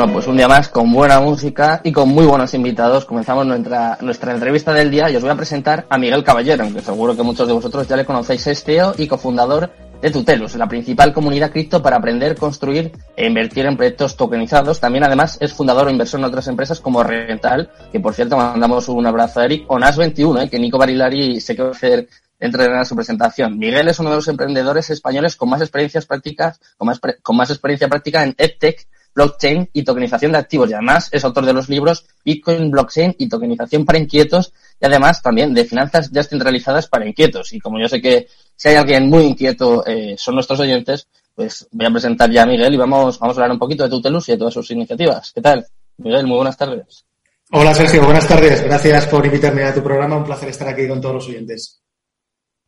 Bueno, pues un día más con buena música y con muy buenos invitados. Comenzamos nuestra, nuestra entrevista del día y os voy a presentar a Miguel Caballero, aunque seguro que muchos de vosotros ya le conocéis. Es CEO y cofundador de Tutelus, la principal comunidad cripto para aprender, construir e invertir en proyectos tokenizados. También, además, es fundador o inversor en otras empresas como Rental, que por cierto mandamos un abrazo a Eric, o NAS21, eh, que Nico Barilari se quiere hacer entrenar su presentación. Miguel es uno de los emprendedores españoles con más experiencias prácticas, con más, con más experiencia práctica en EdTech blockchain y tokenización de activos. Y además es autor de los libros Bitcoin, blockchain y tokenización para inquietos y además también de finanzas ya centralizadas para inquietos. Y como yo sé que si hay alguien muy inquieto eh, son nuestros oyentes, pues voy a presentar ya a Miguel y vamos, vamos a hablar un poquito de Tutelus y de todas sus iniciativas. ¿Qué tal? Miguel, muy buenas tardes. Hola Sergio, buenas tardes. Gracias por invitarme a tu programa. Un placer estar aquí con todos los oyentes.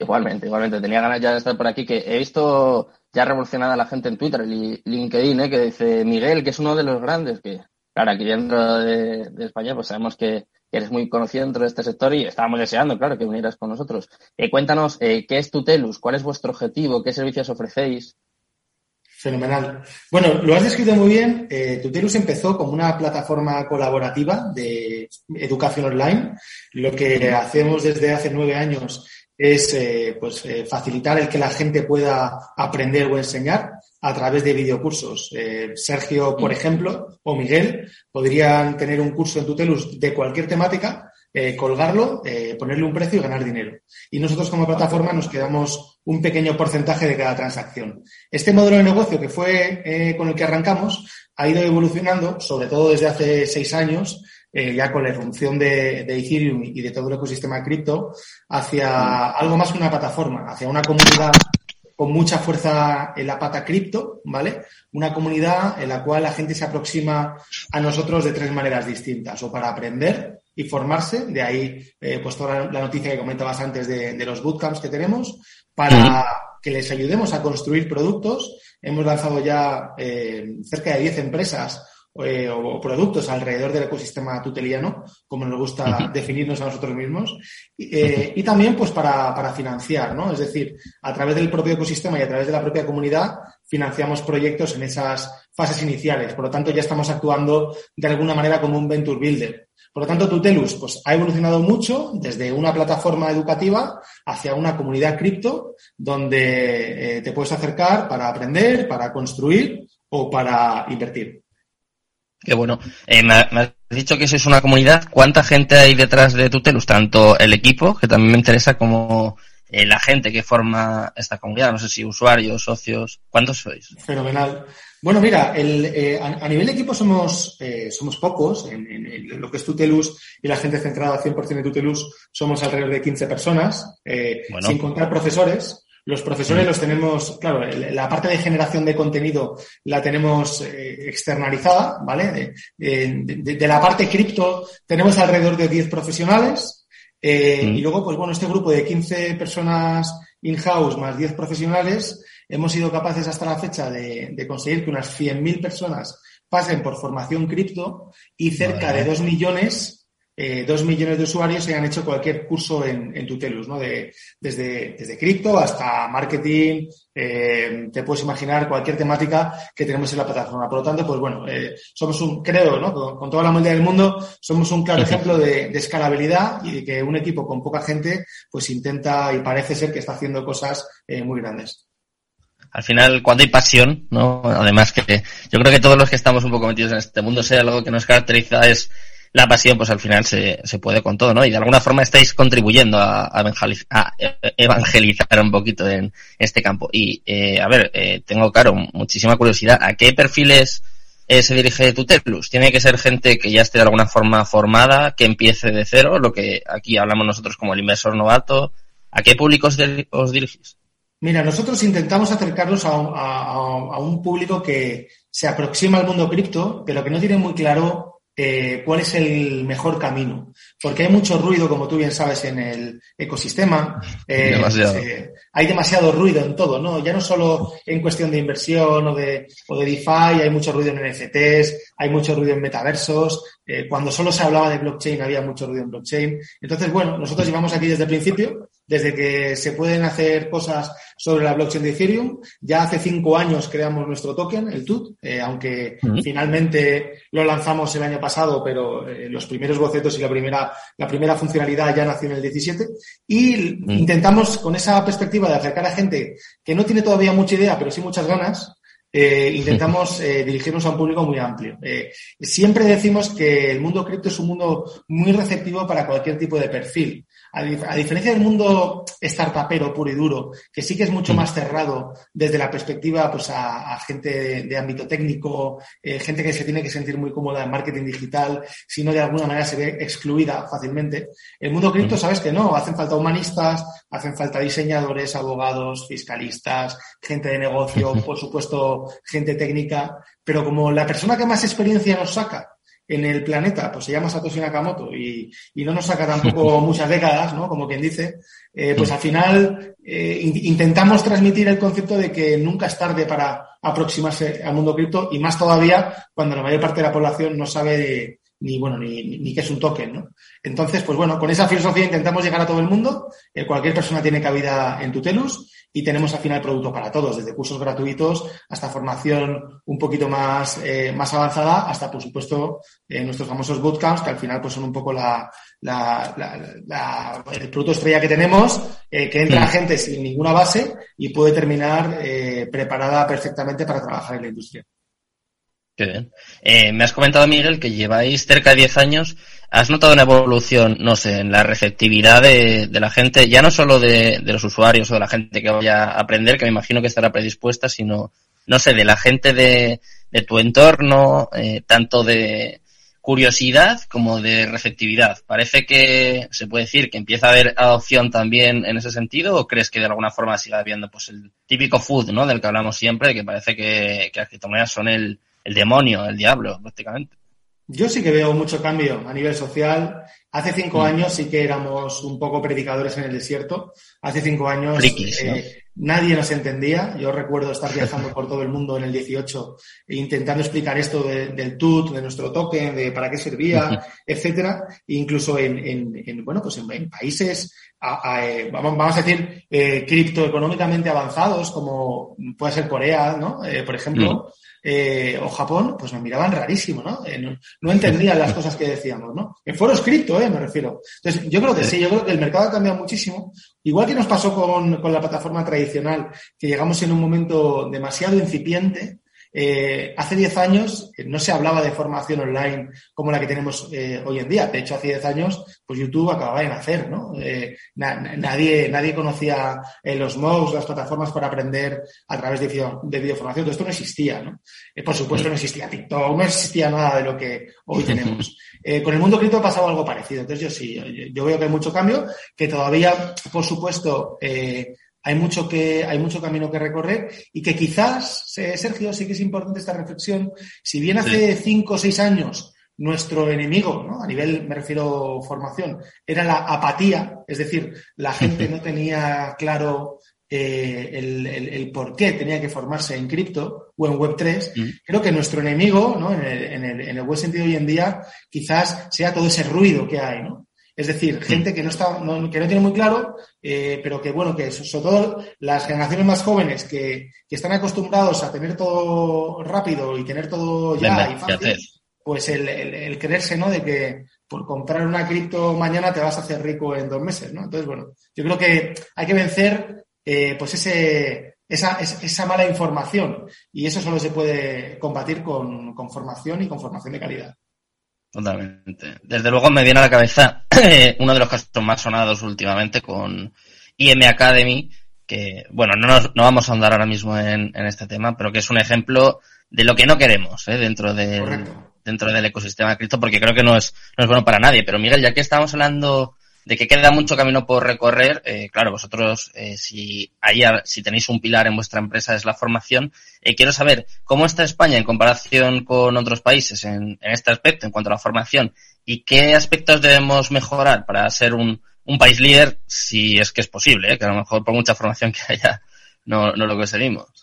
Igualmente, igualmente. Tenía ganas ya de estar por aquí, que he visto ya revolucionada la gente en Twitter, LinkedIn, ¿eh? que dice Miguel, que es uno de los grandes, que claro, aquí dentro de, España pues sabemos que eres muy conocido dentro de este sector y estábamos deseando, claro, que vinieras con nosotros. Eh, cuéntanos, eh, ¿qué es Tutelus? ¿Cuál es vuestro objetivo? ¿Qué servicios ofrecéis? Fenomenal. Bueno, lo has descrito muy bien. Eh, Tutelus empezó como una plataforma colaborativa de educación online. Lo que hacemos desde hace nueve años es eh, pues, eh, facilitar el que la gente pueda aprender o enseñar a través de videocursos. Eh, Sergio, por ejemplo, o Miguel podrían tener un curso en Tutelus de cualquier temática, colgarlo, ponerle un precio y ganar dinero. Y nosotros como plataforma nos quedamos un pequeño porcentaje de cada transacción. Este modelo de negocio que fue con el que arrancamos ha ido evolucionando, sobre todo desde hace seis años, eh, ya con la irrupción de, Ethereum y de todo el ecosistema cripto, hacia algo más que una plataforma, hacia una comunidad con mucha fuerza en la pata cripto, ¿vale? Una comunidad en la cual la gente se aproxima a nosotros de tres maneras distintas, o para aprender y formarse, de ahí eh, pues toda la noticia que comentabas antes de, de los bootcamps que tenemos, para que les ayudemos a construir productos. Hemos lanzado ya eh, cerca de 10 empresas eh, o productos alrededor del ecosistema tuteliano, como nos gusta definirnos a nosotros mismos, eh, y también pues para, para, financiar, ¿no? Es decir, a través del propio ecosistema y a través de la propia comunidad financiamos proyectos en esas fases iniciales. Por lo tanto, ya estamos actuando de alguna manera como un venture builder. Por lo tanto, Tutelus pues, ha evolucionado mucho desde una plataforma educativa hacia una comunidad cripto donde eh, te puedes acercar para aprender, para construir o para invertir. Qué bueno. Eh, me, has dicho que sois una comunidad. ¿Cuánta gente hay detrás de Tutelus? Tanto el equipo, que también me interesa, como eh, la gente que forma esta comunidad. No sé si usuarios, socios. ¿Cuántos sois? Fenomenal. Bueno, mira, el, eh, a, nivel de equipo somos, somos pocos. En, lo que es Tutelus y la gente centrada al 100% de Tutelus somos alrededor de 15 personas, sin contar profesores. Los profesores los tenemos, claro, la parte de generación de contenido la tenemos eh, externalizada, ¿vale? De, la parte cripto tenemos alrededor de 10 profesionales eh, y luego, pues bueno, este grupo de 15 personas in-house más 10 profesionales, hemos sido capaces hasta la fecha de, conseguir que unas 100.000 personas pasen por formación cripto y cerca de 2 millones eh, dos millones de usuarios han hecho cualquier curso en, Tutelus, ¿no? De, desde, desde cripto hasta marketing, eh, te puedes imaginar cualquier temática que tenemos en la plataforma. Por lo tanto, pues bueno, eh, somos un, creo, ¿no? Con, toda la mundial del mundo, somos un claro ejemplo de, escalabilidad y de que un equipo con poca gente, pues intenta y parece ser que está haciendo cosas muy grandes al final, cuando hay pasión, ¿no? Además que yo creo que todos los que estamos un poco metidos en este mundo, sea algo que nos caracteriza es la pasión, pues al final se, se puede con todo, ¿no? Y de alguna forma estáis contribuyendo a, a evangelizar un poquito en este campo. Y, eh, a ver, eh, tengo, claro, muchísima curiosidad. ¿A qué perfiles eh, se dirige Tutelus? ¿Tiene que ser gente que ya esté de alguna forma formada, que empiece de cero, lo que aquí hablamos nosotros como el inversor novato? ¿A qué público os, dirigís? Mira, nosotros intentamos acercarnos a, a, a, un público que se aproxima al mundo cripto, pero que no tiene muy claro eh, cuál es el mejor camino. Porque hay mucho ruido, como tú bien sabes, en el ecosistema. Eh, eh, hay demasiado ruido en todo, ¿no? Ya no solo en cuestión de inversión o de, o de DeFi, hay mucho ruido en NFTs, hay mucho ruido en metaversos. cuando solo se hablaba de blockchain, había mucho ruido en blockchain. Entonces, bueno, nosotros llevamos aquí desde el principio desde que se pueden hacer cosas sobre la blockchain de Ethereum. Ya hace cinco años creamos nuestro token, el TUT, eh, aunque finalmente lo lanzamos el año pasado, pero eh, los primeros bocetos y la primera, la primera funcionalidad ya nació en el 17. Y intentamos, con esa perspectiva de acercar a gente que no tiene todavía mucha idea, pero sí muchas ganas, eh, intentamos eh, dirigirnos a un público muy amplio. Eh, siempre decimos que el mundo cripto es un mundo muy receptivo para cualquier tipo de perfil. A, diferencia del mundo startupero puro y duro, que sí que es mucho mm. más cerrado desde la perspectiva pues, a, gente de, ámbito técnico, gente que se tiene que sentir muy cómoda en marketing digital, si no de alguna manera se ve excluida fácilmente. El mundo cripto, mm. sabes que no, hacen falta humanistas, hacen falta diseñadores, abogados, fiscalistas, gente de negocio, por supuesto gente técnica, pero como la persona que más experiencia nos saca en el planeta, pues se llama Satoshi Nakamoto y, no nos saca tampoco muchas décadas, ¿no? Como quien dice, eh, pues al final eh, intentamos transmitir el concepto de que nunca es tarde para aproximarse al mundo cripto y más todavía cuando la mayor parte de la población no sabe ni bueno ni, ni, qué es un token, ¿no? Entonces, pues bueno, con esa filosofía intentamos llegar a todo el mundo. Eh, cualquier persona tiene cabida en Tutelus y tenemos al final producto para todos, desde cursos gratuitos hasta formación un poquito más, eh, más avanzada, hasta por supuesto eh, nuestros famosos bootcamps, que al final pues son un poco la, la, la, el producto estrella que tenemos, eh, que entra gente sin ninguna base y puede terminar preparada perfectamente para trabajar en la industria. Qué bien. me has comentado, Miguel, que lleváis cerca de 10 años ¿Has notado una evolución, no sé, en la receptividad de, la gente, ya no solo de, los usuarios o de la gente que vaya a aprender, que me imagino que estará predispuesta, sino, no sé, de la gente de, tu entorno, eh, tanto de curiosidad como de receptividad? ¿Parece que se puede decir que empieza a haber adopción también en ese sentido o crees que de alguna forma siga habiendo pues el típico food, ¿no? Del que hablamos siempre, que parece que, que las criptomonedas son el, el demonio, el diablo, prácticamente. Yo sí que veo mucho cambio a nivel social. Hace cinco mm. años sí que éramos un poco predicadores en el desierto. Hace cinco años eh, nadie nos entendía. Yo recuerdo estar viajando por todo el mundo en el 18 e intentando explicar esto del TUT, de nuestro token, de para qué servía, etcétera. E incluso en, bueno, pues en, países, eh, vamos, a decir, eh, criptoeconómicamente avanzados, como puede ser Corea, ¿no? por ejemplo. Mm eh, o Japón, pues me miraban rarísimo, ¿no? Eh, no, entendían las cosas que decíamos, ¿no? En foro escrito, ¿eh? Me refiero. Entonces, yo creo que sí, yo creo que el mercado ha cambiado muchísimo. Igual que nos pasó con, con la plataforma tradicional, que llegamos en un momento demasiado incipiente, eh, hace 10 años eh, no se hablaba de formación online como la que tenemos eh, hoy en día. De hecho, hace 10 años, pues YouTube acababa de nacer, ¿no? nadie, nadie conocía los MOOCs, las plataformas para aprender a través de, de videoformación. Todo esto no existía, ¿no? por supuesto, no existía TikTok, no existía nada de lo que hoy tenemos. con el mundo cripto ha pasado algo parecido. Entonces, yo sí, yo, yo, veo que hay mucho cambio, que todavía, por supuesto, hay mucho que hay mucho camino que recorrer y que quizás Sergio sí que es importante esta reflexión si bien hace cinco o seis años nuestro enemigo ¿no? a nivel me refiero formación era la apatía es decir la gente no tenía claro eh, el, el, por qué tenía que formarse en cripto o en Web3, mm. creo que nuestro enemigo, ¿no? En el, en, el, en el buen sentido hoy en día, quizás sea todo ese ruido que hay, ¿no? Es decir, mm. gente que no está, que no tiene muy claro, eh, pero que bueno, que sobre todo las generaciones más jóvenes que, están acostumbrados a tener todo rápido y tener todo ya y fácil, pues el, creerse, ¿no? De que por comprar una cripto mañana te vas a hacer rico en dos meses, ¿no? Entonces, bueno, yo creo que hay que vencer, eh, pues ese, esa, esa mala información y eso solo se puede combatir con, con formación y con formación de calidad. Totalmente. Desde luego me viene a la cabeza uno de los casos más sonados últimamente con IM Academy, que, bueno, no, nos, no vamos a andar ahora mismo en, en, este tema, pero que es un ejemplo de lo que no queremos ¿eh? dentro, del, dentro del ecosistema cripto, porque creo que no es, no es bueno para nadie. Pero Miguel, ya que estamos hablando de que queda mucho camino por recorrer. Eh, claro, vosotros, eh, si, ahí, si tenéis un pilar en vuestra empresa es la formación, eh, quiero saber cómo está España en comparación con otros países en, en, este aspecto, en cuanto a la formación, y qué aspectos debemos mejorar para ser un, un país líder, si es que es posible, que a lo mejor por mucha formación que haya no, no lo conseguimos.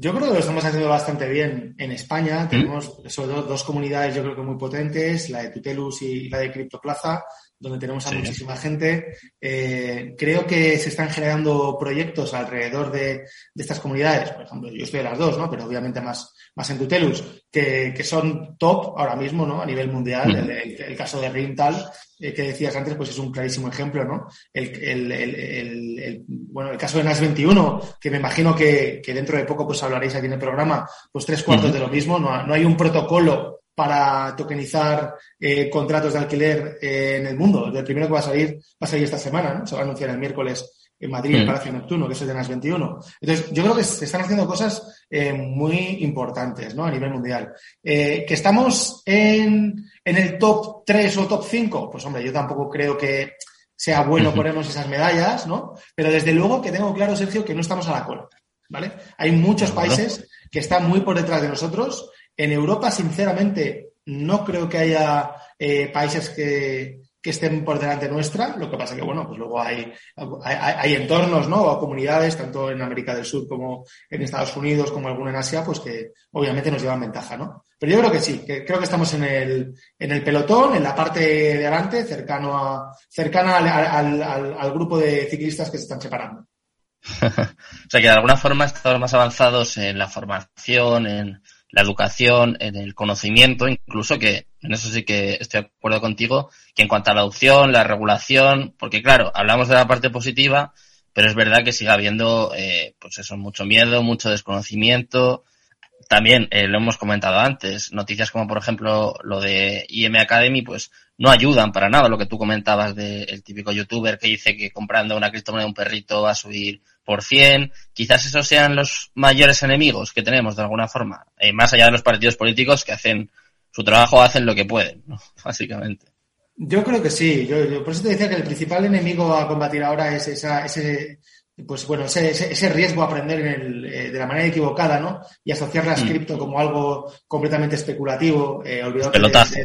Yo creo que lo estamos haciendo bastante bien en España. ¿Mm? Tenemos sobre todo dos comunidades yo creo que muy potentes, la de Tutelus y la de Criptoplaza donde tenemos a muchísima gente. Eh, creo que se están generando proyectos alrededor de, estas comunidades. Por ejemplo, yo estoy de las dos, ¿no? Pero obviamente más, más en Tutelus, que, que son top ahora mismo, ¿no? A nivel mundial. El, caso de Rintal, eh, que decías antes, pues es un clarísimo ejemplo, ¿no? El, bueno, el caso de NAS 21, que me imagino que, que, dentro de poco pues hablaréis aquí en el programa, pues tres cuartos de lo mismo. No, no hay un protocolo para tokenizar eh, contratos de alquiler eh, en el mundo. El primero que va a salir va a salir esta semana, ¿no? Se va a anunciar el miércoles en Madrid, el mm. Palacio Nocturno, que es el de NAS 21. Entonces, yo creo que se están haciendo cosas eh, muy importantes, ¿no? A nivel mundial. que estamos en, en el top 3 o top 5, pues hombre, yo tampoco creo que sea bueno ponernos esas medallas, ¿no? Pero desde luego que tengo claro, Sergio, que no estamos a la cola, ¿vale? Hay muchos países que están muy por detrás de nosotros en Europa, sinceramente, no creo que haya eh, países que, estén por delante nuestra. Lo que pasa que, bueno, pues luego hay, hay, entornos, ¿no? O comunidades, tanto en América del Sur como en Estados Unidos, como alguna en Asia, pues que obviamente nos llevan ventaja, ¿no? Pero yo creo que sí, que creo que estamos en el, en el pelotón, en la parte de adelante, cercano a, cercana al, al grupo de ciclistas que se están separando. o sea que de alguna forma estamos más avanzados en la formación, en la educación, en el conocimiento, incluso que en eso sí que estoy de acuerdo contigo, que en cuanto a la adopción, la regulación, porque claro, hablamos de la parte positiva, pero es verdad que sigue habiendo, eh, pues eso, mucho miedo, mucho desconocimiento. También eh, lo hemos comentado antes, noticias como por ejemplo lo de IM Academy, pues no ayudan para nada. Lo que tú comentabas del típico youtuber que dice que comprando una criptomoneda un perrito va a subir por 100, quizás esos sean los mayores enemigos que tenemos de alguna forma, eh, más allá de los partidos políticos que hacen su trabajo, hacen lo que pueden, básicamente. Yo creo que sí, yo, por eso te decía que el principal enemigo a combatir ahora es esa, ese pues bueno, ese, ese, riesgo a aprender eh, de la manera equivocada, ¿no? Y asociar la mm. cripto como algo completamente especulativo, eh,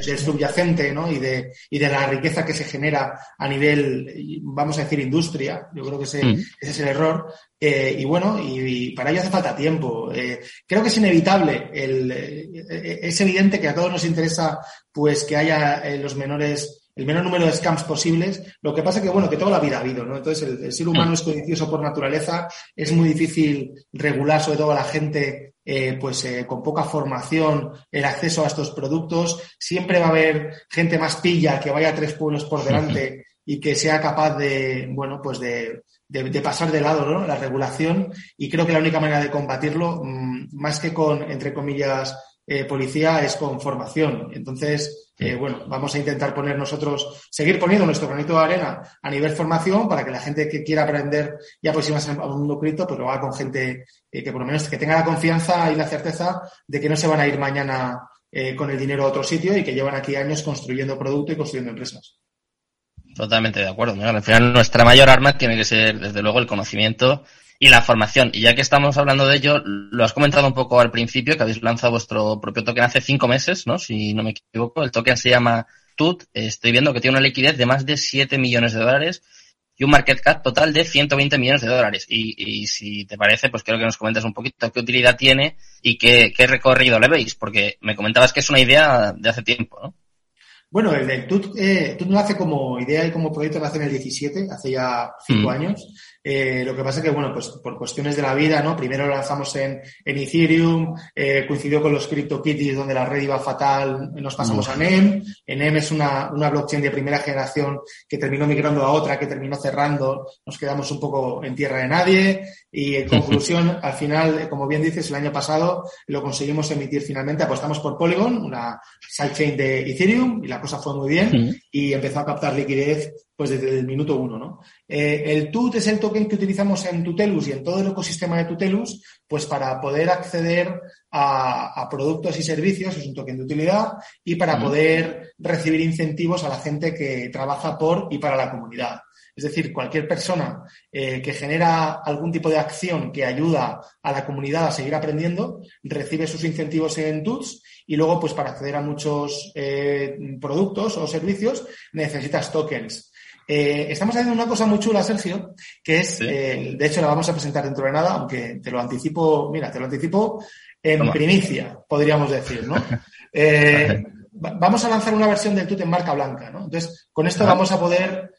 del subyacente, ¿no? Y de, y de la riqueza que se genera a nivel, vamos a decir, industria. Yo creo que ese, mm. ese es el error. Eh, y bueno, y, para ello hace falta tiempo. Eh, creo que es inevitable. El, es evidente que a todos nos interesa, pues, que haya los menores el menor número de scams posibles. Lo que pasa que, bueno, que toda la vida ha habido, ¿no? Entonces, el, ser humano mm. es codicioso por naturaleza, es muy difícil regular, sobre todo a la gente, eh, pues, eh, con poca formación, el acceso a estos productos. Siempre va a haber gente más pilla que vaya a tres pueblos por delante y que sea capaz de, bueno, pues de, de, pasar de lado, ¿no? La regulación. Y creo que la única manera de combatirlo, mm, más que con, entre comillas, eh, policía, es con formación. Entonces, eh, bueno, vamos a intentar poner nosotros, seguir poniendo nuestro granito de arena a nivel formación para que la gente que quiera aprender y aproximarse a un mundo cripto, pues lo haga con gente eh, que por lo menos que tenga la confianza y la certeza de que no se van a ir mañana eh, con el dinero a otro sitio y que llevan aquí años construyendo producto y construyendo empresas. Totalmente de acuerdo. Al final nuestra mayor arma tiene que ser, desde luego, el conocimiento y la formación. Y ya que estamos hablando de ello, lo has comentado un poco al principio, que habéis lanzado vuestro propio token hace cinco meses, ¿no? Si no me equivoco. El token se llama TUT. Estoy viendo que tiene una liquidez de más de 7 millones de dólares y un market cap total de 120 millones de dólares. Y, si te parece, pues quiero que nos comentes un poquito qué utilidad tiene y qué, qué recorrido le veis, porque me comentabas que es una idea de hace tiempo, ¿no? Bueno, el, el TUT, eh, TUT nace como idea y como proyecto nace en el 17, hace ya cinco mm. años. Eh, lo que pasa es que, bueno, pues por cuestiones de la vida, ¿no? Primero lo lanzamos en, en Ethereum, eh, coincidió con los CryptoKitties donde la red iba fatal, nos pasamos a NEM. NEM es una, una blockchain de primera generación que terminó migrando a otra, que terminó cerrando, nos quedamos un poco en tierra de nadie. Y en conclusión, al final, como bien dices, el año pasado lo conseguimos emitir finalmente, apostamos por Polygon, una sidechain de Ethereum, y la cosa fue muy bien, y empezó a captar liquidez pues desde el minuto uno, ¿no? Eh, el TUT es el token que utilizamos en Tutelus y en todo el ecosistema de Tutelus, pues para poder acceder a, productos y servicios, es un token de utilidad, y para poder recibir incentivos a la gente que trabaja por y para la comunidad. Es decir, cualquier persona eh, que genera algún tipo de acción que ayuda a la comunidad a seguir aprendiendo, recibe sus incentivos en TUTS y luego, pues para acceder a muchos eh, productos o servicios, necesitas tokens. Eh, estamos haciendo una cosa muy chula, Sergio, que es, eh, de hecho la vamos a presentar dentro de nada, aunque te lo anticipo, mira, te lo anticipo en primicia, podríamos decir, ¿no? Eh, vamos a lanzar una versión del TUT en marca blanca, ¿no? Entonces, con esto vamos a poder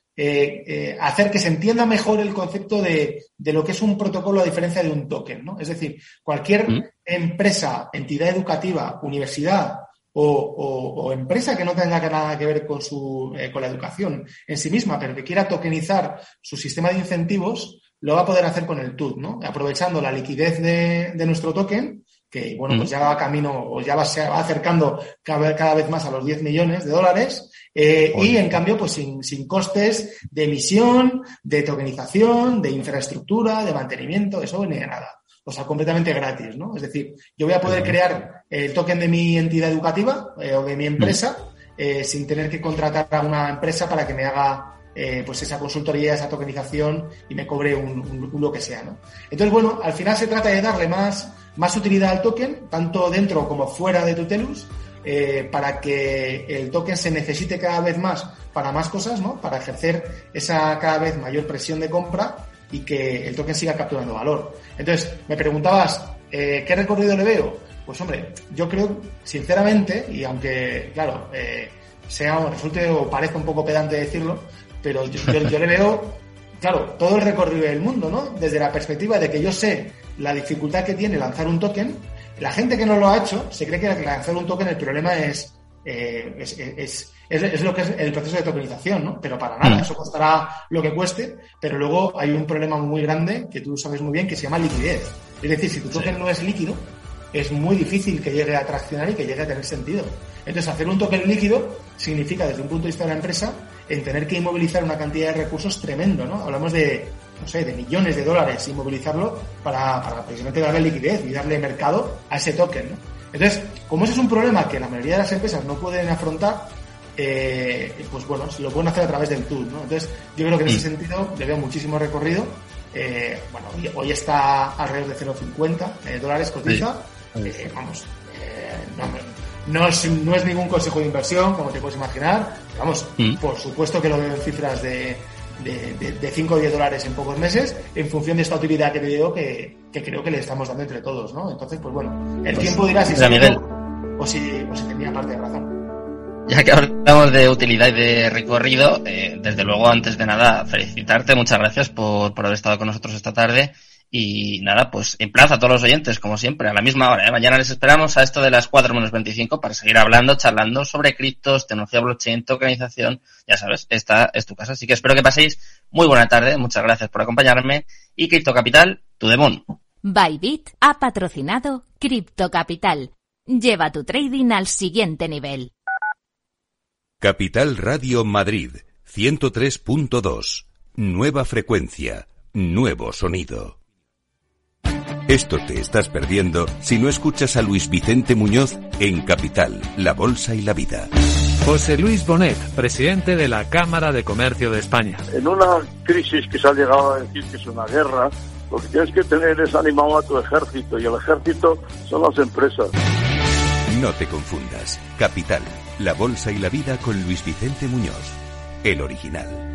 hacer que se entienda mejor el concepto de, de, lo que es un protocolo a diferencia de un token, ¿no? Es decir, cualquier mm. empresa, entidad educativa, universidad o, o, o, empresa que no tenga nada que ver con, su, eh, con la educación en sí misma, pero que quiera tokenizar su sistema de incentivos, lo va a poder hacer con el TUT, ¿no? Aprovechando la liquidez de, de nuestro token, que, bueno, pues ya va camino o ya va, se va acercando cada, cada vez más a los 10 millones de dólares, eh, y en cambio, pues sin, sin, costes de emisión, de tokenización, de infraestructura, de mantenimiento, eso ni de nada. O sea, completamente gratis, ¿no? Es decir, yo voy a poder crear el token de mi entidad educativa eh, o de mi empresa eh, sin tener que contratar a una empresa para que me haga eh, pues esa consultoría, esa tokenización y me cobre un, un, un, lo que sea, ¿no? Entonces, bueno, al final se trata de darle más, más utilidad al token, tanto dentro como fuera de Tutelus, eh, para que el token se necesite cada vez más para más cosas, ¿no? Para ejercer esa cada vez mayor presión de compra y que el token siga capturando valor. Entonces, me preguntabas, eh, ¿qué recorrido le veo? Pues hombre, yo creo, sinceramente, y aunque, claro, eh, sea, resulte o parezca un poco pedante decirlo, pero yo, le veo, claro, todo el recorrido del mundo, ¿no? Desde la perspectiva de que yo sé la dificultad que tiene lanzar un token, la gente que no lo ha hecho se cree que lanzar un token el problema es, eh, es, lo que es el proceso de tokenización, ¿no? Pero para nada, mm. eso costará lo que cueste, pero luego hay un problema muy grande que tú sabes muy bien que se llama liquidez. Es decir, si tu token sí. no es líquido, es muy difícil que llegue a traccionar y que llegue a tener sentido. Entonces, hacer un token líquido significa, desde un punto de vista de la empresa, en tener que inmovilizar una cantidad de recursos tremendo, ¿no? Hablamos de no sé, de millones de dólares y movilizarlo para, para precisamente darle liquidez y darle mercado a ese token. ¿no? Entonces, como ese es un problema que la mayoría de las empresas no pueden afrontar, eh, pues bueno, se lo pueden hacer a través del tool. ¿no? Entonces, yo creo que en ese sentido le veo muchísimo recorrido. Eh, bueno, hoy está alrededor de 0,50 eh, dólares cotiza. Eh, vamos, eh, no, no, es, no es ningún consejo de inversión, como te puedes imaginar. Vamos, mm. por supuesto que lo veo en cifras de de, de, de 5 o 10 dólares en pocos meses en función de esta utilidad que veo que, que creo que le estamos dando entre todos, ¿no? Entonces, pues bueno, el pues, tiempo dirá si es Miguel. o si, o si tenía parte de razón. Ya que hablamos de utilidad y de recorrido, eh, desde luego, antes de nada, felicitarte, muchas gracias por, por haber estado con nosotros esta tarde y nada, pues en plaza a todos los oyentes, como siempre, a la misma hora. ¿eh? Mañana les esperamos a esto de las 4 menos 25 para seguir hablando, charlando sobre criptos, tecnología blockchain, tokenización. Ya sabes, esta es tu casa. Así que espero que paséis muy buena tarde. Muchas gracias por acompañarme. Y Cripto Capital, tu demon. Bybit ha patrocinado Cripto Capital. Lleva tu trading al siguiente nivel. Capital Radio Madrid, 103.2. Nueva frecuencia, nuevo sonido. Esto te estás perdiendo si no escuchas a Luis Vicente Muñoz en Capital, La Bolsa y la Vida. José Luis Bonet, presidente de la Cámara de Comercio de España. En una crisis que se ha llegado a decir que es una guerra, lo que tienes que tener es animado a tu ejército y el ejército son las empresas. No te confundas. Capital, La Bolsa y la Vida con Luis Vicente Muñoz, el original.